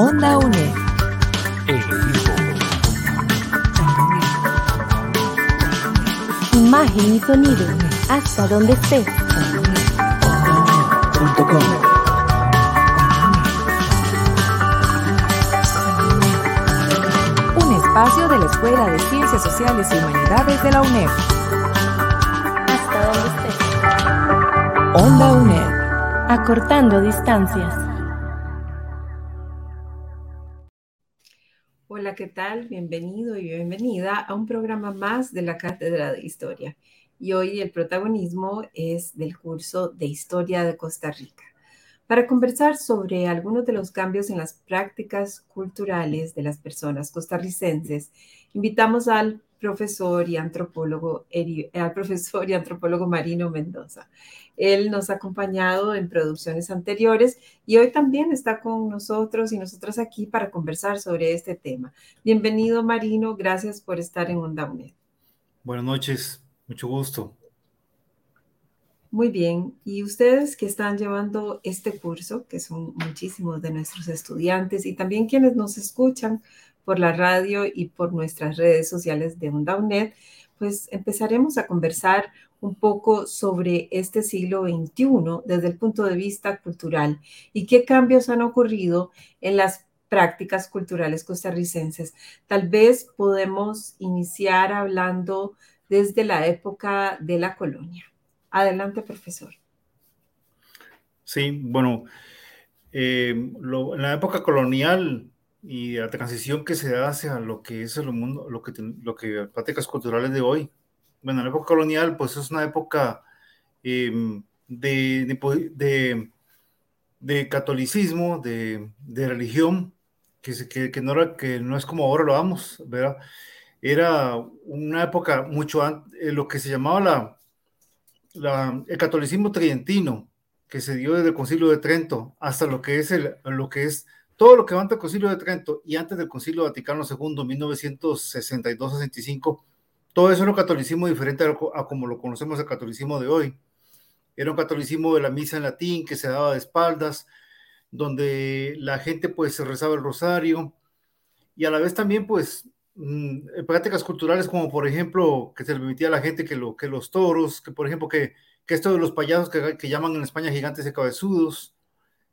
Onda UNED. Imagen y sonido, hasta donde estés. Un espacio de la Escuela de Ciencias Sociales y Humanidades de la UNED. Hasta donde estés. Onda UNED. Acortando distancias. ¿Qué tal? Bienvenido y bienvenida a un programa más de la Cátedra de Historia. Y hoy el protagonismo es del curso de Historia de Costa Rica. Para conversar sobre algunos de los cambios en las prácticas culturales de las personas costarricenses, invitamos al profesor y antropólogo, al profesor y antropólogo Marino Mendoza. Él nos ha acompañado en producciones anteriores y hoy también está con nosotros y nosotras aquí para conversar sobre este tema. Bienvenido Marino, gracias por estar en Onda UNED. Buenas noches, mucho gusto. Muy bien, y ustedes que están llevando este curso, que son muchísimos de nuestros estudiantes y también quienes nos escuchan por la radio y por nuestras redes sociales de Onda pues empezaremos a conversar un poco sobre este siglo XXI desde el punto de vista cultural y qué cambios han ocurrido en las prácticas culturales costarricenses. Tal vez podemos iniciar hablando desde la época de la colonia. Adelante, profesor. Sí, bueno, eh, en la época colonial y la transición que se hace a lo que es el mundo, lo que, lo que prácticas culturales de hoy, bueno, la época colonial, pues es una época em, de, de, catolicismo, de, religión, que, que, que, no era, que no es como ahora lo vamos, ¿verdad? Era una época mucho antes, eh, lo que se llamaba la, la, el catolicismo tridentino, que se dio desde el Concilio de Trento hasta lo que es, el, lo que es todo lo que va antes del Concilio de Trento y antes del Concilio Vaticano II, 1962-65 todo eso era un catolicismo diferente a, como lo conocemos el catolicismo de hoy. Era un catolicismo de la misa en latín que se daba de espaldas, donde la gente pues rezaba el rosario y a la vez también pues mm, prácticas culturales como por ejemplo que se le permitía a la gente que, lo, que los toros, que por ejemplo que, que esto de los payasos que, que llaman en España gigantes y cabezudos,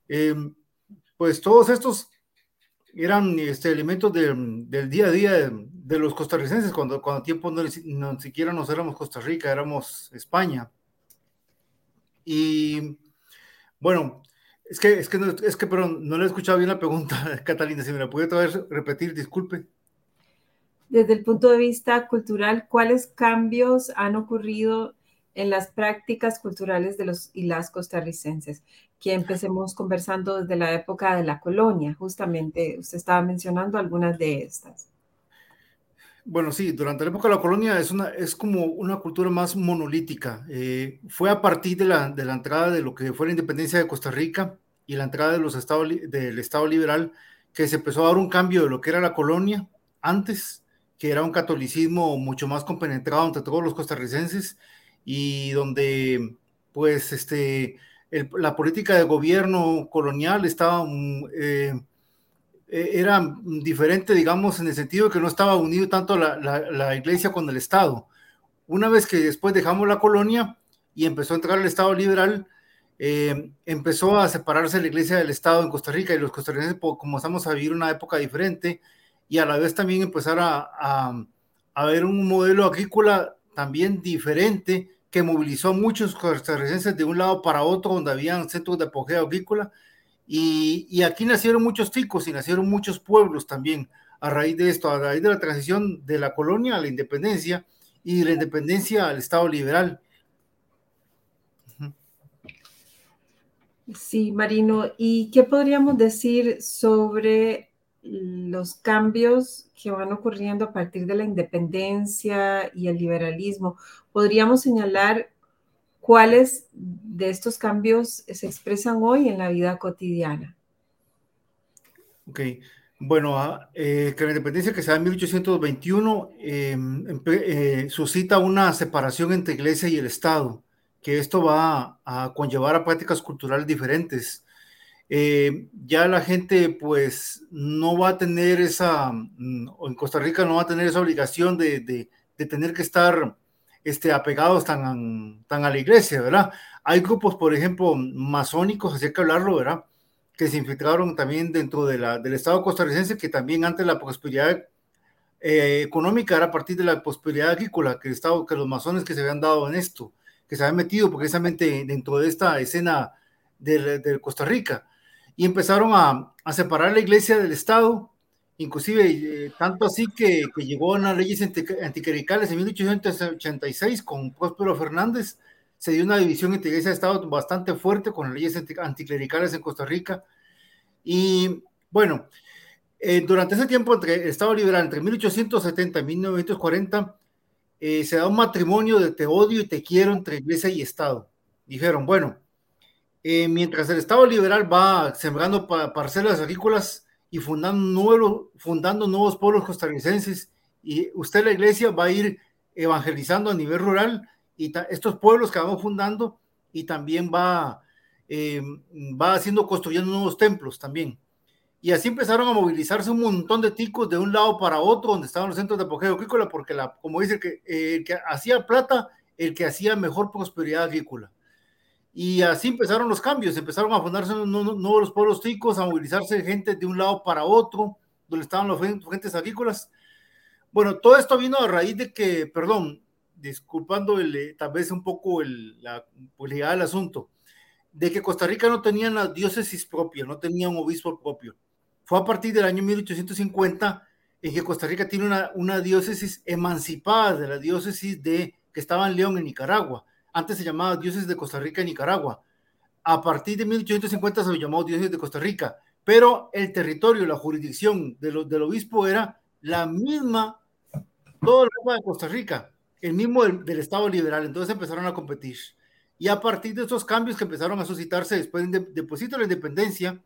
em, pues todos estos eran este, elementos del día a día de, los costarricenses, cuando, cuando tiempo no, no siquiera nos éramos Costa Rica, éramos España. Y bueno, es que, es que, no, es que pero no le he escuchado bien la pregunta, Catalina, si me la puede repetir, disculpe. Desde el punto de vista cultural, ¿cuáles cambios han ocurrido en las prácticas culturales de los y las costarricenses, que empecemos conversando desde la época de la colonia, justamente usted estaba mencionando algunas de estas. Bueno, sí, durante la época de la colonia es, una, es como una cultura más monolítica. Eh, fue a partir de la, de la entrada de lo que fue la independencia de Costa Rica y la entrada de los estados, del Estado liberal que se empezó a dar un cambio de lo que era la colonia antes, que era un catolicismo mucho más compenetrado entre todos los costarricenses y donde pues este, la política de gobierno colonial estaba, mm, eh, e, era diferente, digamos, en el sentido de que no estaba unido tanto la, la, iglesia con el Estado. Una vez que después dejamos la colonia y empezó a entrar el Estado liberal, eh, empezó a separarse la iglesia del Estado en Costa Rica y los costarricenses comenzamos a vivir una época diferente y a la vez también empezar a, a, a ver un modelo agrícola también diferente que movilizó a muchos costarricenses de un lado para otro, donde habían centros de apogeo agrícola, y, y, aquí nacieron muchos ticos y nacieron muchos pueblos también a raíz de esto, a raíz de la transición de la colonia a la independencia y la independencia al Estado liberal. Sí, Marino, ¿y qué podríamos decir sobre los cambios que van ocurriendo a partir de la independencia y el liberalismo, podríamos señalar cuáles de estos cambios se expresan hoy en la vida cotidiana. Ok, bueno, ah, eh, que la independencia que se da en 1821 em, eh, suscita una separación entre iglesia y el Estado, que esto va a, conllevar a prácticas culturales diferentes. Eh, ya la gente pues no va a tener esa, mm, o en Costa Rica no va a tener esa obligación de, tener que estar este, apegados tan, tan a la iglesia, ¿verdad? Hay grupos, por ejemplo, masónicos, así hay que hablarlo, ¿verdad? Que se infiltraron también dentro del Estado costarricense, que también antes la prosperidad eh, económica era a partir de la prosperidad agrícola que, el Estado, que los masones que se habían dado en esto, que se habían metido precisamente dentro de esta escena de, de Costa Rica. Y empezaron a, a separar la iglesia del Estado, inclusive eh, tanto así que, que, llegó a unas leyes anticlericales en 1886 con Próspero Fernández, se dio una división entre iglesia y Estado bastante fuerte con las leyes anticlericales en Costa Rica. Y bueno, eh, durante ese tiempo entre el Estado liberal, entre 1870 y 1940, eh, se da un matrimonio de te odio y te quiero entre iglesia y Estado. Dijeron, bueno, eh, mientras el Estado liberal va sembrando parcelas agrícolas, y fundando, nuevo, fundando nuevos pueblos costarricenses. Y usted, la iglesia, va a ir evangelizando a nivel rural y estos pueblos que vamos fundando y también va, eh, va haciendo, construyendo nuevos templos también. Y así empezaron a movilizarse un montón de ticos de un lado para otro, donde estaban los centros de apogeo agrícola, porque, como dice, el que hacía plata, el que hacía mejor prosperidad agrícola. Y así empezaron los cambios, empezaron a fundarse nuevos pueblos ticos, a movilizarse gente de un lado para otro, donde estaban los gentes agrícolas. Bueno, todo esto vino a raíz de que, perdón, disculpando eh, tal vez un poco el, la publicidad del asunto, de que Costa Rica no tenía una diócesis propia, no tenía un obispo propio. Fue a partir del año 1850 en que Costa Rica tiene una, una diócesis emancipada de la diócesis de que estaba en León, en Nicaragua antes se llamaba Dioses de Costa Rica y Nicaragua. A partir de 1850 se llamó Dioses de Costa Rica, pero el territorio, la jurisdicción de del obispo era la misma, todo el de Costa Rica, el mismo del, Estado liberal. Entonces empezaron a competir. Y a partir de esos cambios que empezaron a suscitarse después de, después de la independencia,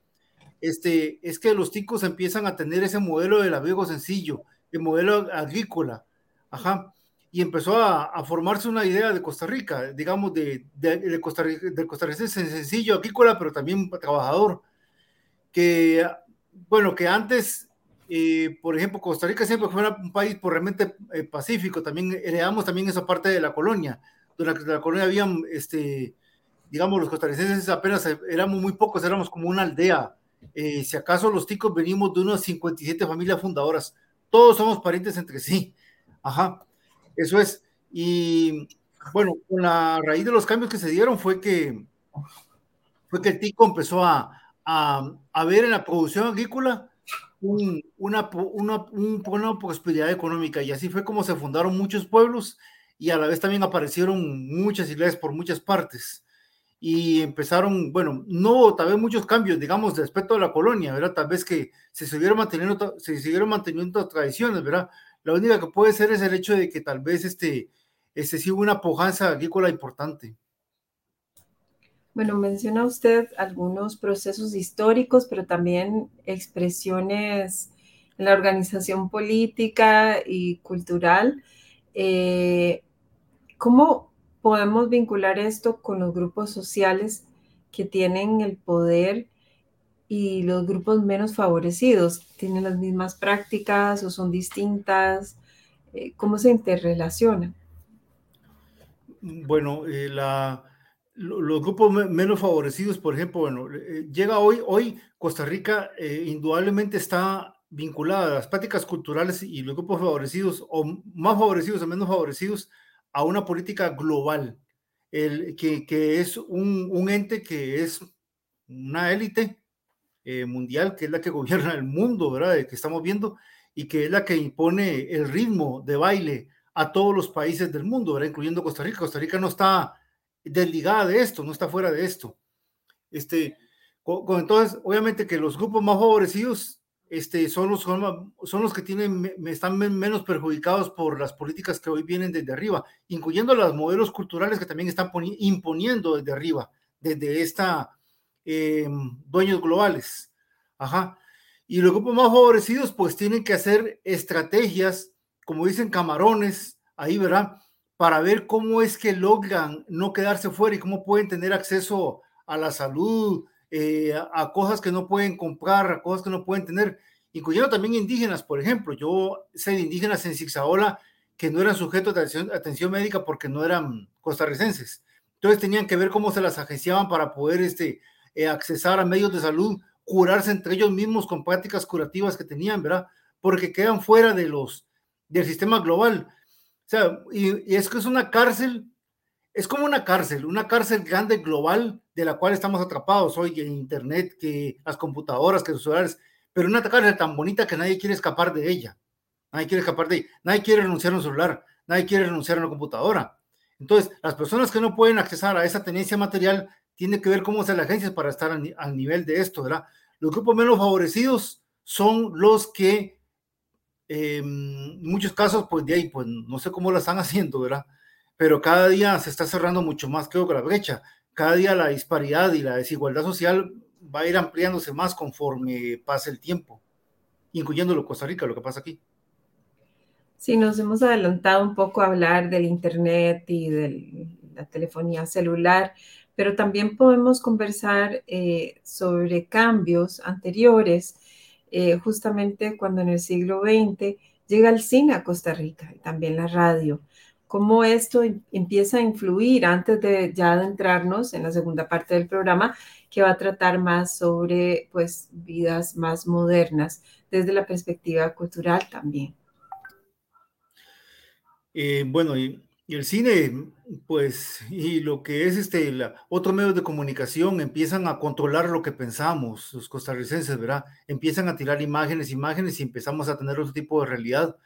este, es que los ticos empiezan a tener ese modelo del abrigo sencillo, el modelo agrícola. Ajá y empezó a, formarse una idea de Costa Rica, digamos, de, de, Costa, de costarricense sencillo, agrícola, pero también trabajador, que, bueno, que antes, eh, por ejemplo, Costa Rica siempre fue un país por realmente eh, pacífico, también heredamos también esa parte de la colonia, durante la colonia habían, este, digamos, los costarricenses apenas éramos muy pocos, éramos como una aldea, eh, si acaso los ticos venimos de unas 57 familias fundadoras, todos somos parientes entre sí, ajá, eso es. Y bueno, con la raíz de los cambios que se dieron fue que, fue que el TICO empezó a, a, a ver en la producción agrícola un, una, una, una prosperidad económica y así fue como se fundaron muchos pueblos y a la vez también aparecieron muchas iglesias por muchas partes y empezaron, bueno, no, tal vez muchos cambios, digamos, respecto a la colonia, ¿verdad? Tal vez que se siguieron manteniendo, se siguieron manteniendo tradiciones, ¿verdad? La única que puede ser es el hecho de que tal vez este, este una pujanza agrícola importante. Bueno, menciona usted algunos procesos históricos, pero también expresiones en la organización política y cultural. Eh, ¿Cómo podemos vincular esto con los grupos sociales que tienen el poder y los grupos menos favorecidos tienen las mismas prácticas o son distintas? Eh, ¿Cómo se interrelacionan? Bueno, eh, la, los grupos menos favorecidos, por ejemplo, bueno, eh, llega hoy, hoy Costa Rica indudablemente está vinculada a las prácticas culturales y los grupos favorecidos, o más favorecidos o menos favorecidos, a una política global, el, que, que es un, un ente que es una élite eh, mundial, que es la que gobierna el mundo, ¿verdad? Que estamos viendo y que es la que impone el ritmo de baile a todos los países del mundo, ¿verdad? Incluyendo Costa Rica. Costa Rica no está desligada de esto, no está fuera de esto. Este, con, entonces, obviamente que los grupos más favorecidos este, son, los, son, los que tienen, están menos perjudicados por las políticas que hoy vienen desde arriba, incluyendo los modelos culturales que también están imponiendo desde arriba, desde esta Em, dueños globales. Ajá. Y los grupos más favorecidos pues tienen que hacer estrategias, como dicen camarones, ahí verá, para ver cómo es que logran no quedarse fuera y cómo pueden tener acceso a la salud, eh, a, cosas que no pueden comprar, a cosas que no pueden tener, incluyendo también indígenas, por ejemplo. Yo sé de indígenas en Zigzaola que no eran sujetos de atención, médica porque no eran costarricenses. Entonces tenían que ver cómo se las agenciaban para poder este, eh, accesar a medios de salud, curarse entre ellos mismos con prácticas curativas que tenían, ¿verdad? Porque quedan fuera de los, del sistema global. O sea, y, y es que es una cárcel, es como una cárcel, una cárcel grande global de la cual estamos atrapados hoy en Internet, que las computadoras, que los celulares, pero una cárcel tan bonita que nadie quiere escapar de ella. Nadie quiere escapar de ella. Nadie quiere renunciar a un celular. Nadie quiere renunciar a una computadora. Entonces, las personas que no pueden accesar a esa tenencia material tienen que ver cómo hacer la agencia para estar al, nivel de esto, ¿verdad? Los grupos menos favorecidos son los que, em, en muchos casos, pues de ahí, pues no sé cómo lo están haciendo, ¿verdad? Pero cada día se está cerrando mucho más, creo que la brecha. Cada día la disparidad y la desigualdad social va a ir ampliándose más conforme pase el tiempo, incluyendo lo Costa Rica, lo que pasa aquí. Sí, nos hemos adelantado un poco a hablar del Internet y de la telefonía celular, pero también podemos conversar eh, sobre cambios anteriores, eh, justamente cuando en el siglo XX llega el cine a Costa Rica y también la radio. Cómo esto em, empieza a influir antes de ya adentrarnos en la segunda parte del programa, que va a tratar más sobre pues vidas más modernas desde la perspectiva cultural también. Eh, bueno, y, el cine, pues, y lo que es este, la, otros medios de comunicación empiezan a controlar lo que pensamos, los costarricenses, ¿verdad? Empiezan a tirar imágenes, imágenes y empezamos a tener otro tipo de realidad.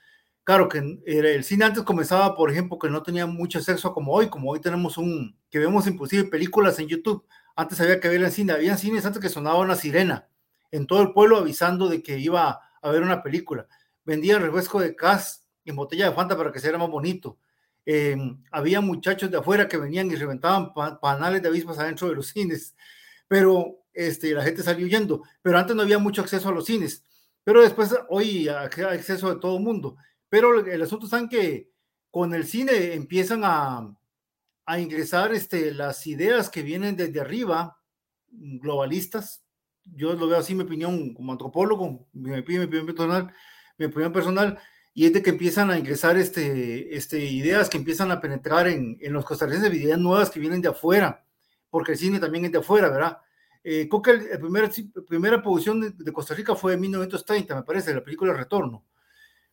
Claro que el cine antes comenzaba, por ejemplo, que no tenía mucho sexo como hoy, como hoy tenemos un, que vemos inclusive películas en YouTube. Antes había que ver en cine, había cines antes que sonaba una sirena en todo el pueblo avisando de que iba a haber una película. Vendían refresco de cast en botella de Fanta para que sea más bonito. Em, había muchachos de afuera que venían y reventaban panales de avispas adentro de los cines, pero este, la gente salió huyendo. Pero antes no había mucho acceso a los cines, pero después hoy hay acceso de todo el mundo. Pero el asunto es que con el cine empiezan a, a ingresar este, las ideas que vienen desde arriba, globalistas. Yo lo veo así, mi opinión como antropólogo, mi opinión personal, mi opinión personal, y es de que empiezan a ingresar este, este, ideas que empiezan a penetrar en, en los costarricenses, ideas nuevas que vienen de afuera, porque el cine también es de afuera, ¿verdad? Eh, creo que la primera, primera producción de, Costa Rica fue en 1930, me parece, la película Retorno.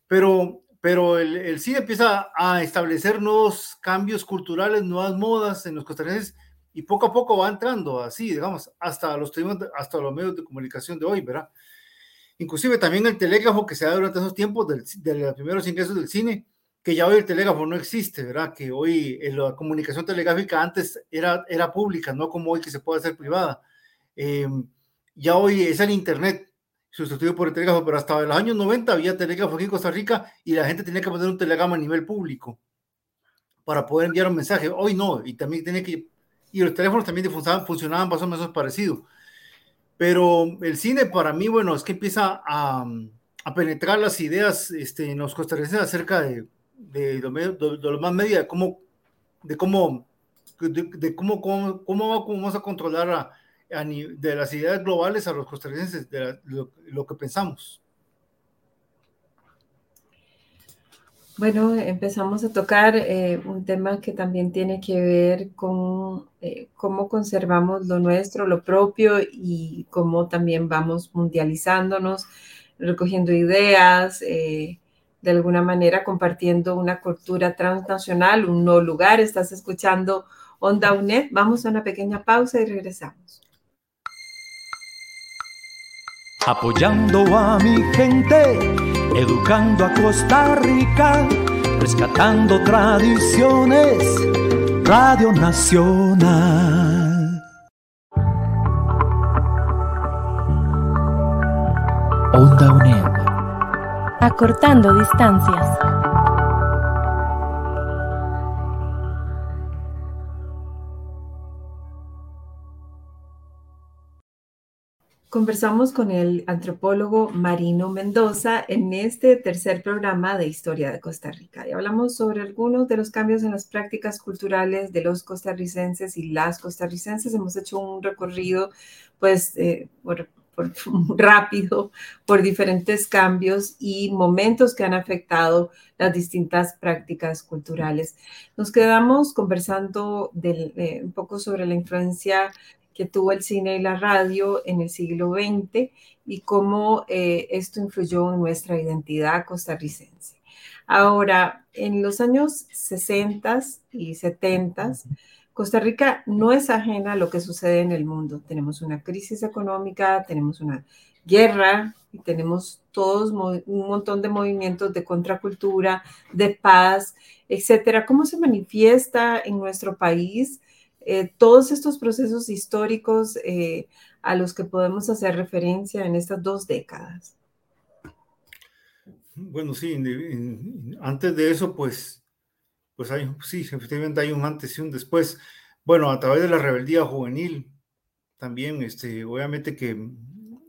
Pero, pero el, el, cine empieza a establecer nuevos cambios culturales, nuevas modas en los costarricenses, y poco a poco va entrando así, digamos, hasta los, hasta los medios de comunicación de hoy, ¿verdad? Inclusive también el telégrafo que se da durante esos tiempos de los primeros ingresos del cine, que ya hoy el telégrafo no existe, ¿verdad? Que hoy eh, la comunicación telegráfica antes era, era pública, no como hoy que se puede hacer privada. Em, ya hoy es el Internet sustituido por el telégrafo, pero hasta los años 90 había telégrafo aquí en Costa Rica y la gente tenía que poner un telegrama a nivel público para poder enviar un mensaje. Hoy no, y también tiene que... Y los teléfonos también funcionaban, funcionaban más o menos parecido. Pero el cine para mí, bueno, es que empieza a, penetrar las ideas este, en los costarricenses acerca de, de, más media, de cómo, de cómo, de, cómo, cómo, cómo, vamos a controlar de las ideas globales a los costarricenses, de lo, lo que pensamos. Bueno, empezamos a tocar eh, un tema que también tiene que ver con eh, cómo conservamos lo nuestro, lo propio y cómo también vamos mundializándonos, recogiendo ideas, eh, de alguna manera compartiendo una cultura transnacional, un nuevo lugar. Estás escuchando Onda UNED. Vamos a una pequeña pausa y regresamos. Apoyando a mi gente educando a Costa Rica, rescatando tradiciones, Radio Nacional. Onda UNED. Acortando distancias. Conversamos con el antropólogo Marino Mendoza en este tercer programa de Historia de Costa Rica y hablamos sobre algunos de los cambios en las prácticas culturales de los costarricenses y las costarricenses. Hemos hecho un recorrido pues eh, por, rápido por diferentes cambios y momentos que han afectado las distintas prácticas culturales. Nos quedamos conversando eh, un poco sobre la influencia que tuvo el cine y la radio en el siglo XX y cómo eh, esto influyó en nuestra identidad costarricense. Ahora, en los años 60 y 70, Costa Rica no es ajena a lo que sucede en el mundo. Tenemos una crisis económica, tenemos una guerra y tenemos todos un montón de movimientos de contracultura, de paz, etcétera. ¿Cómo se manifiesta en nuestro país eh, todos estos procesos históricos eh, a los que podemos hacer referencia en estas dos décadas. Bueno, sí, antes de eso, pues, pues hay, sí, efectivamente hay un antes y un después. Bueno, a través de la rebeldía juvenil, también, este, obviamente que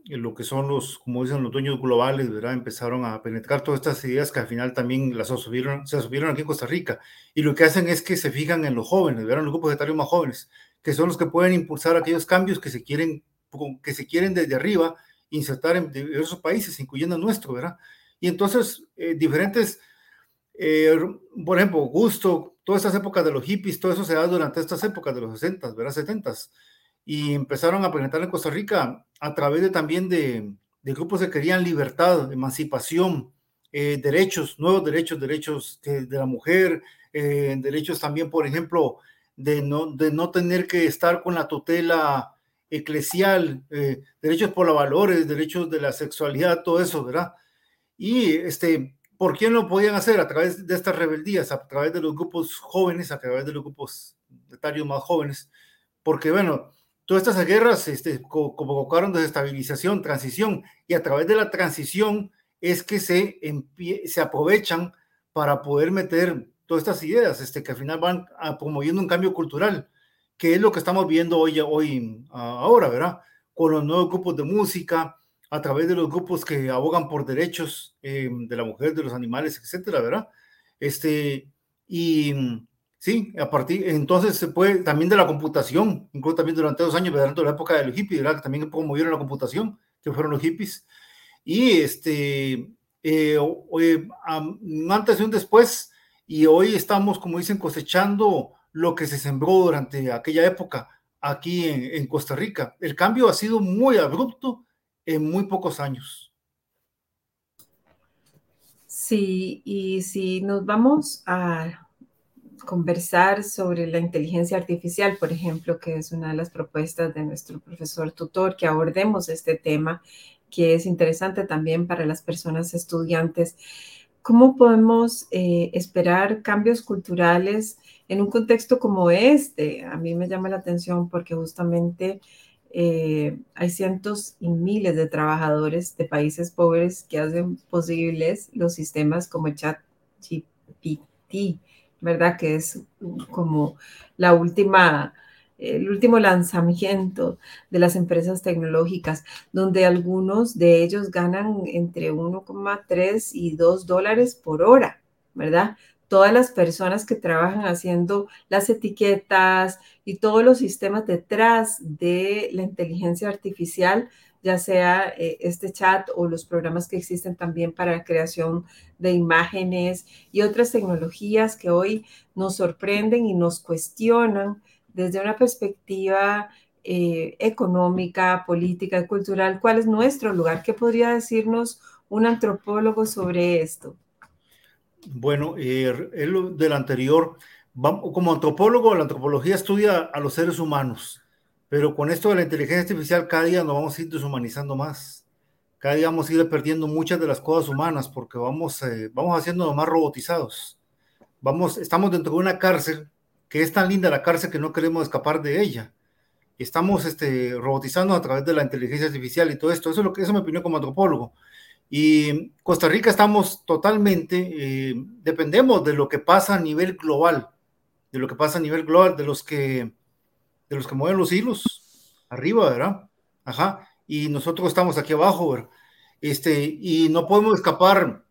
lo que son los, como dicen los dueños globales, ¿verdad? Empezaron a penetrar todas estas ideas que al final también las subieron, se subieron aquí en Costa Rica. Y lo que hacen es que se fijan en los jóvenes, ¿verdad? En los grupos etarios más jóvenes, que son los que pueden impulsar aquellos cambios que se quieren, que se quieren desde arriba insertar en diversos países, incluyendo nuestro, ¿verdad? Y entonces, eh, diferentes, eh, por ejemplo, gusto, todas estas épocas de los hippies, todo eso se da durante estas épocas de los 60, ¿verdad? 70 y empezaron a presentar en Costa Rica a través de también de, grupos que querían libertad, emancipación, eh, derechos, nuevos derechos, derechos de, la mujer, eh, derechos también, por ejemplo, de no, de no tener que estar con la tutela eclesial, eh, derechos por los valores, derechos de la sexualidad, todo eso, ¿verdad? Y este, ¿por qué no podían hacer? A través de estas rebeldías, a través de los grupos jóvenes, a través de los grupos etarios más jóvenes, porque bueno, todas estas guerras este, convocaron desestabilización, transición, y a través de la transición es que se, se aprovechan para poder meter todas estas ideas este, que al final van promoviendo un cambio cultural, que es lo que estamos viendo hoy, hoy ahora, ¿verdad? Con los nuevos grupos de música, a través de los grupos que abogan por derechos eh, de la mujer, de los animales, etcétera, ¿verdad? Este, y Sí, a partir, entonces se puede, también de la computación, incluso también durante dos años, durante la época de los hippies, ¿verdad? También promovieron la computación, que fueron los hippies. Y este, eh, antes y un después, y hoy estamos, como dicen, cosechando lo que se sembró durante aquella época aquí en Costa Rica. El cambio ha sido muy abrupto en muy pocos años. Sí, y si nos vamos a conversar sobre la inteligencia artificial, por ejemplo, que es una de las propuestas de nuestro profesor tutor, que abordemos este tema, que es interesante también para las personas estudiantes. ¿Cómo podemos eh, esperar cambios culturales en un contexto como este? A mí me llama la atención porque justamente eh, hay cientos y miles de trabajadores de países pobres que hacen posibles los sistemas como ChatGPT ¿verdad? Que es como la última, el último lanzamiento de las empresas tecnológicas, donde algunos de ellos ganan entre 1,3 y 2 dólares por hora, ¿verdad? Todas las personas que trabajan haciendo las etiquetas y todos los sistemas detrás de la inteligencia artificial ya sea eh, este chat o los programas que existen también para la creación de imágenes y otras tecnologías que hoy nos sorprenden y nos cuestionan desde una perspectiva eh, económica, política cultural. ¿Cuál es nuestro lugar? ¿Qué podría decirnos un antropólogo sobre esto? Bueno, eh, del anterior, como antropólogo, la antropología estudia a los seres humanos pero con esto de la inteligencia artificial, cada día nos vamos a ir deshumanizando más. Cada día vamos a ir perdiendo muchas de las cosas humanas porque vamos, eh, vamos haciéndonos más robotizados. Vamos, estamos dentro de una cárcel que es tan linda la cárcel que no queremos escapar de ella. Estamos este, robotizando a través de la inteligencia artificial y todo esto. Eso es lo que eso me opinión como antropólogo. Y Costa Rica estamos totalmente, eh, dependemos de lo que pasa a nivel global, de lo que pasa a nivel global, de los que de los que mueven los hilos arriba, ¿verdad? Ajá. y nosotros estamos aquí abajo, Este, y no podemos escapar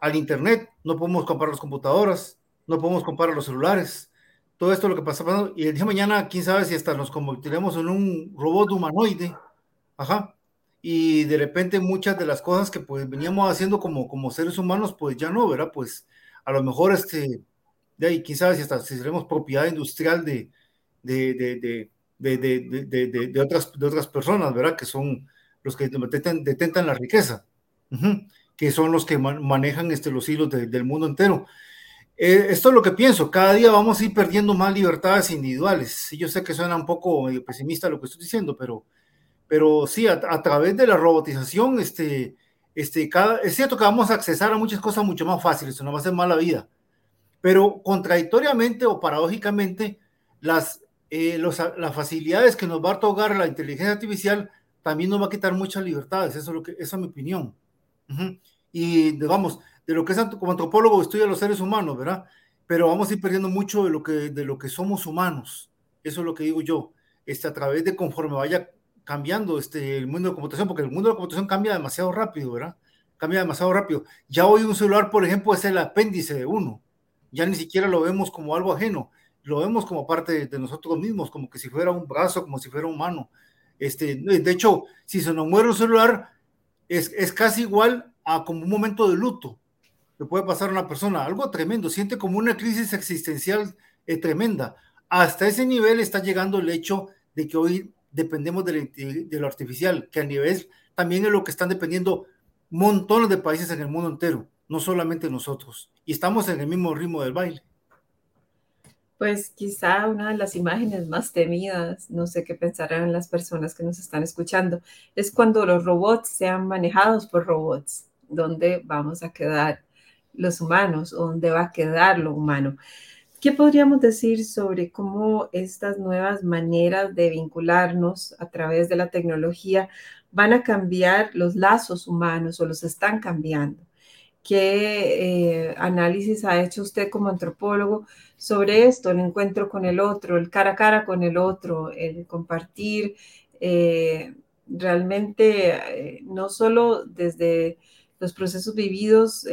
al Internet, no podemos comprar las computadoras, no podemos comprar los celulares, todo esto es lo que pasa pasando, y el día de mañana, quién sabe si hasta nos convertiremos en un robot humanoide, ajá, y de repente muchas de las cosas que pues veníamos haciendo como, como seres humanos, pues ya no, ¿verdad? Pues a lo mejor este, de ahí, quién sabe si hasta si seremos propiedad industrial de, de, de, de, de, otras, de otras personas, ¿verdad? Que son los que detentan, la riqueza, que son los que manejan este, los hilos del mundo entero. Eh, esto es lo que pienso, cada día vamos a ir perdiendo más libertades individuales. Yo sé que suena un poco pesimista lo que estoy diciendo, pero pero sí, a, través de la robotización, este, este, cada, es cierto que vamos a accesar a muchas cosas mucho más fáciles, eso no va a ser mala vida, pero contradictoriamente o paradójicamente, las, eh, las facilidades que nos va a otorgar la inteligencia artificial también nos va a quitar muchas libertades, eso es, lo que, esa es mi opinión. Y digamos, de lo que es como antropólogo estudia los seres humanos, ¿verdad? Pero vamos a ir perdiendo mucho de lo que, de lo que somos humanos, eso es lo que digo yo, este, a través de conforme vaya cambiando este, el mundo de computación, porque el mundo de computación cambia demasiado rápido, ¿verdad? Cambia demasiado rápido. Ya hoy un celular, por ejemplo, es el apéndice de uno. Ya ni siquiera lo vemos como algo ajeno, lo vemos como parte de nosotros mismos, como que si fuera un brazo, como si fuera un mano. Este, de hecho, si se nos muere un celular, es, es casi igual a como un momento de luto que puede pasar a una persona, algo tremendo, siente como una crisis existencial eh, tremenda. Hasta ese nivel está llegando el hecho de que hoy dependemos de, lo artificial, que a nivel también es lo que están dependiendo montones de países en el mundo entero, no solamente nosotros. Y estamos en el mismo ritmo del baile. Pues quizá una de las imágenes más temidas, no sé qué pensarán las personas que nos están escuchando, es cuando los robots sean manejados por robots, ¿dónde vamos a quedar los humanos? ¿Dónde va a quedar lo humano? ¿Qué podríamos decir sobre cómo estas nuevas maneras de vincularnos a través de la tecnología van a cambiar los lazos humanos o los están cambiando? ¿Qué eh, análisis ha hecho usted como antropólogo sobre esto, el encuentro con el otro, el cara a cara con el otro, el compartir eh, realmente eh, no solo desde los procesos vividos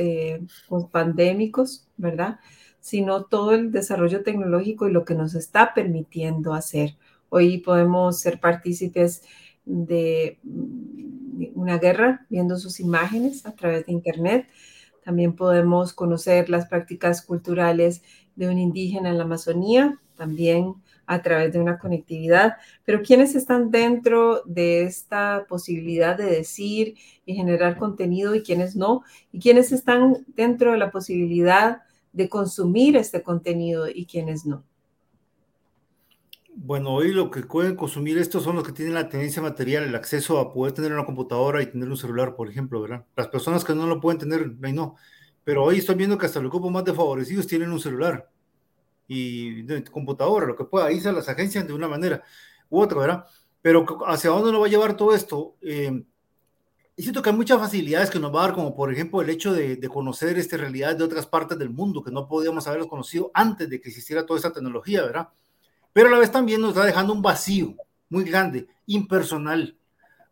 pandémicos, ¿verdad? sino todo el desarrollo tecnológico y lo que nos está permitiendo hacer. Hoy podemos ser partícipes de una guerra viendo sus imágenes a través de Internet. También podemos conocer las prácticas culturales de un indígena en la Amazonía, también a través de una conectividad. Pero ¿quiénes están dentro de esta posibilidad de decir y generar contenido y quiénes no? ¿Y quiénes están dentro de la posibilidad de consumir este contenido y quienes no? Bueno, hoy lo que pueden consumir estos son los que tienen la tendencia material, el acceso a poder tener una computadora y tener un celular, por ejemplo, ¿verdad? Las personas que no lo pueden tener, ahí no. Pero hoy estoy viendo que hasta los grupos más desfavorecidos tienen un celular y de computadora, lo que pueda irse a las agencias de una manera u otra, ¿verdad? Pero hacia dónde nos va a llevar todo esto? Eh, y siento que hay muchas facilidades que nos va a dar, como por ejemplo el hecho de, conocer esta realidad de otras partes del mundo que no podíamos haberlos conocido antes de que existiera toda esta tecnología, ¿verdad? Pero a la vez también nos está dejando un vacío muy grande, impersonal,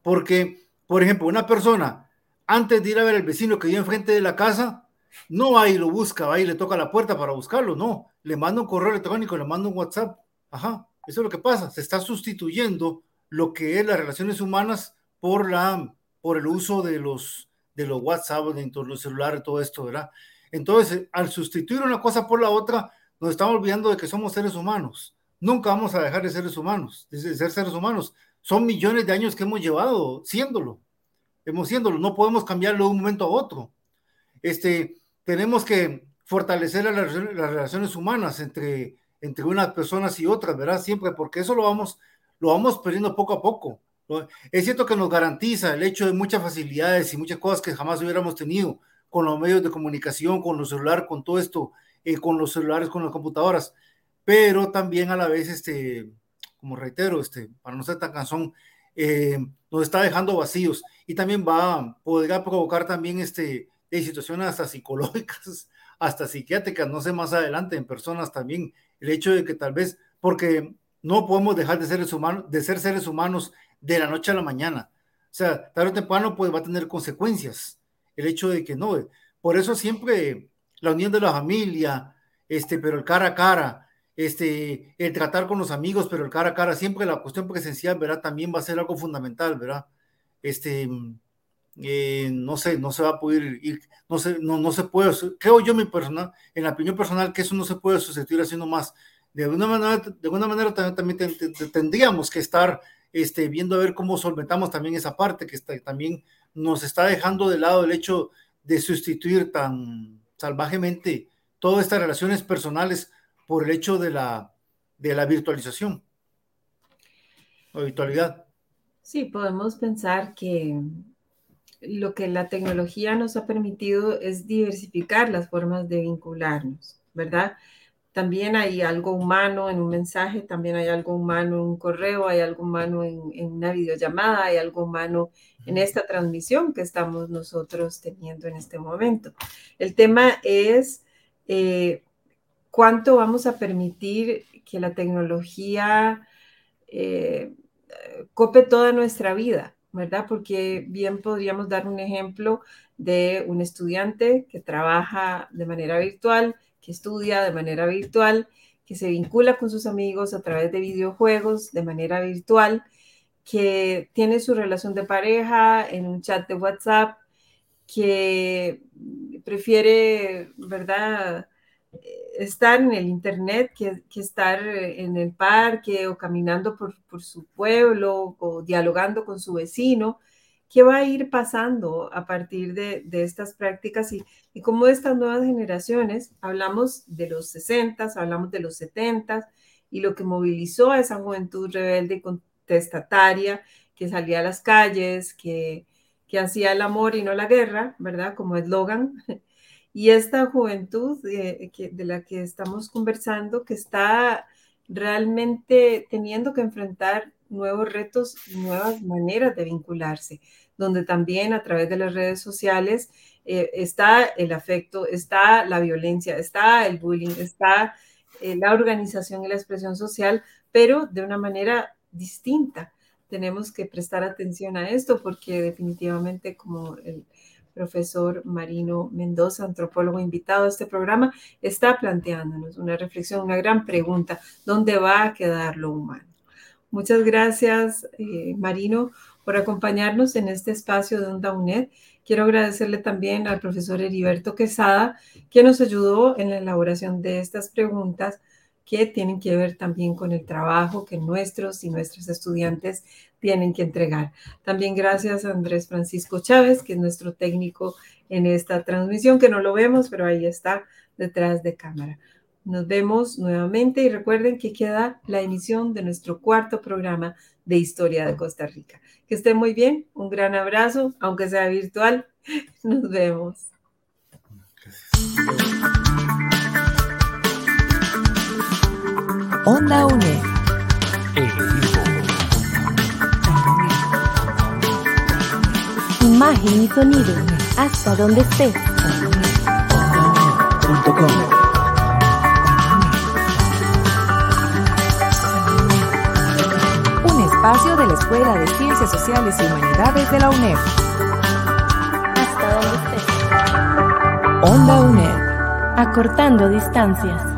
porque, por ejemplo, una persona, antes de ir a ver al vecino que vive enfrente de la casa, no va y lo busca, va y le toca la puerta para buscarlo, no, le manda un correo electrónico, le manda un WhatsApp, ajá, eso es lo que pasa, se está sustituyendo lo que es las relaciones humanas por la por el uso de los, de los WhatsApp, de los celulares, todo esto, ¿verdad? Entonces, al sustituir una cosa por la otra, nos estamos olvidando de que somos seres humanos. Nunca vamos a dejar de seres humanos, de ser seres humanos. Son millones de años que hemos llevado siéndolo. Hemos siéndolo. No podemos cambiarlo de un momento a otro. Este, tenemos que fortalecer las las relaciones humanas entre, entre unas personas y otras, ¿verdad? Siempre, porque eso lo vamos, lo vamos perdiendo poco a poco. Es cierto que nos garantiza el hecho de muchas facilidades y muchas cosas que jamás hubiéramos tenido con los medios de comunicación, con los celulares, con todo esto, eh, con los celulares, con las computadoras, pero también a la vez, este, como reitero, este, para no ser tan cansón, eh, nos está dejando vacíos y también va, podría provocar también este, de situaciones hasta psicológicas, hasta psiquiátricas, no sé, más adelante en personas también, el hecho de que tal vez, porque no podemos dejar de, seres humanos, de ser seres humanos de la noche a la mañana. O sea, tarde o temprano pues va a tener consecuencias el hecho de que no. Por eso siempre la unión de la familia, este, pero el cara a cara, este, el tratar con los amigos, pero el cara a cara, siempre la cuestión presencial, ¿verdad? También va a ser algo fundamental, ¿verdad? Este, eh, no sé, no se va a poder ir, no se, no, no se puede, creo yo mi personal, en la opinión personal, que eso no se puede sustituir haciendo más. De alguna manera, de alguna manera también, tendríamos que estar este, viendo a ver cómo solventamos también esa parte que está, también nos está dejando de lado el hecho de sustituir tan salvajemente todas estas relaciones personales por el hecho de la, de la virtualización o virtualidad. Sí, podemos pensar que lo que la tecnología nos ha permitido es diversificar las formas de vincularnos, ¿verdad? También hay algo humano en un mensaje, también hay algo humano en un correo, hay algo humano en, una videollamada, hay algo humano en esta transmisión que estamos nosotros teniendo en este momento. El tema es eh, cuánto vamos a permitir que la tecnología eh, cope toda nuestra vida, ¿verdad? Porque bien podríamos dar un ejemplo de un estudiante que trabaja de manera virtual, que estudia de manera virtual, que se vincula con sus amigos a través de videojuegos de manera virtual, que tiene su relación de pareja en un chat de WhatsApp, que prefiere, ¿verdad? Estar en el Internet que, estar en el parque o caminando por, su pueblo o dialogando con su vecino. ¿Qué va a ir pasando a partir de, estas prácticas y, y cómo estas nuevas generaciones, hablamos de los 60, hablamos de los 70 y lo que movilizó a esa juventud rebelde y contestataria que salía a las calles, que, que hacía el amor y no la guerra, ¿verdad? Como eslogan, y esta juventud de, de la que estamos conversando, que está realmente teniendo que enfrentar nuevos retos nuevas maneras de vincularse, donde también a través de las redes sociales eh, está el afecto, está la violencia, está el bullying, está eh, la organización y la expresión social, pero de una manera distinta. Tenemos que prestar atención a esto porque definitivamente, como el, profesor Marino Mendoza, antropólogo invitado a este programa, está planteándonos una reflexión, una gran pregunta, ¿dónde va a quedar lo humano? Muchas gracias, eh, Marino, por acompañarnos en este espacio de Onda UNED. Quiero agradecerle también al profesor Heriberto Quesada, que nos ayudó en la elaboración de estas preguntas que tienen que ver también con el trabajo que nuestros y nuestros estudiantes tienen que entregar. También gracias a Andrés Francisco Chávez, que es nuestro técnico en esta transmisión, que no lo vemos, pero ahí está detrás de cámara. Nos vemos nuevamente y recuerden que queda la emisión de nuestro cuarto programa de Historia de Costa Rica. Que estén muy bien, un gran abrazo, aunque sea virtual. Nos vemos. Onda UNE. Imagen y sonido. Hasta donde esté. Un espacio de la Escuela de Ciencias Sociales y Humanidades de la UNED. Hasta donde esté. Onda UNED. Acortando distancias.